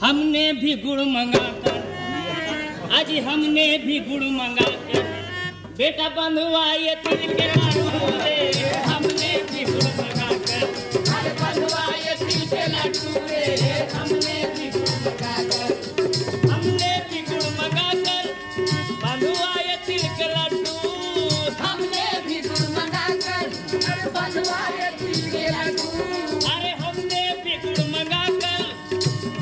हमने भी गुड़ मंगा कर आज हमने भी गुड़ मंगा कर बेटा बंधुआए तिल के लाडू रे हमने भी गुड़ मंगा कर। अरे बंधुआए तिल के लाडू रे हमने भी गुड़ मंगा कर। हमने भी गुड़ मंगा कर। बंधुआए तिल के लाडू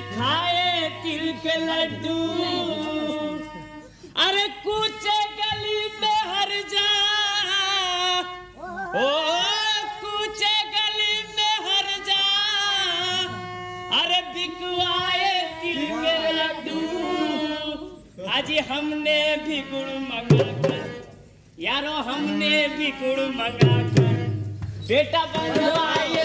खाए तिल के लड्डू। अरे कूचे गली में हर जा। ओ, कूचे गली में हर जा। अरे बिकवाए तिल के लड्डू। आज हमने भी गुड़ मंगा कर, यारो हमने भी गुड़ मंगा कर। बेटा बनवाए